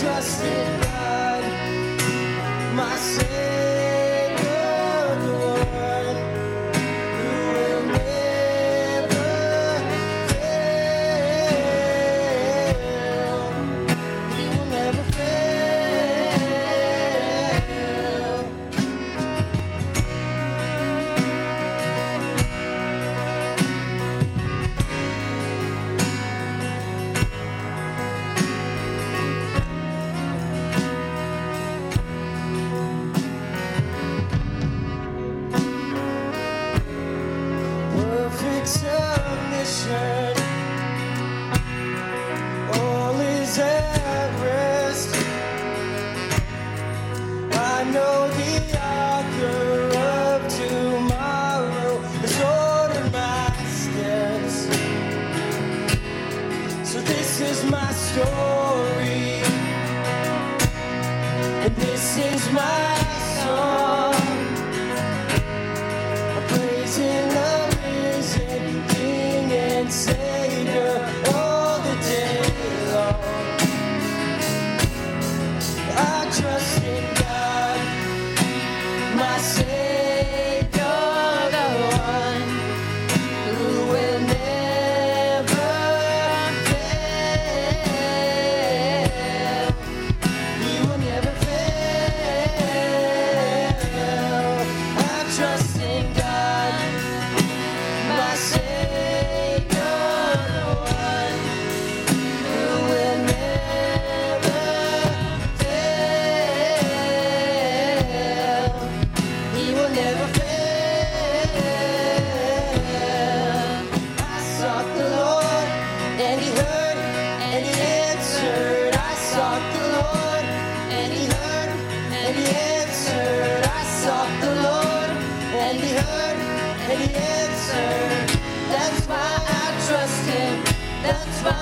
trust in story, and this is my That's why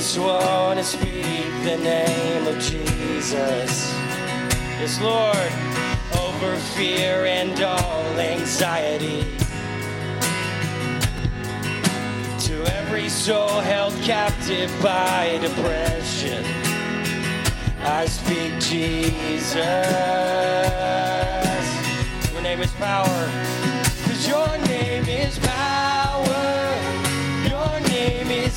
just want to speak the name of Jesus. Yes, Lord, over fear and all anxiety. To every soul held captive by depression, I speak Jesus. Your name is power, because your name is power.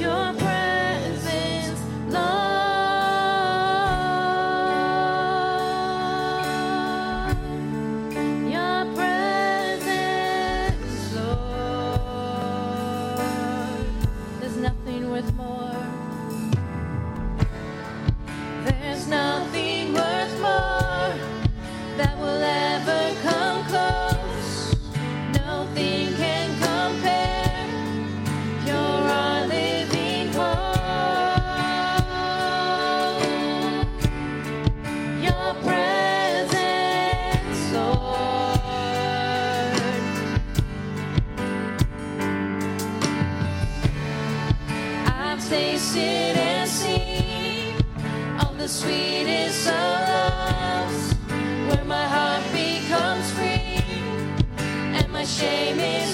your shame is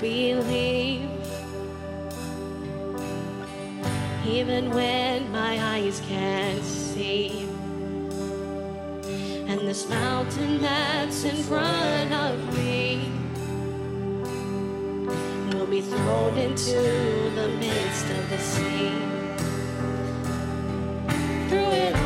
believe. Even when my eyes can't see. And this mountain that's in front of me will be thrown into the midst of the sea. Through it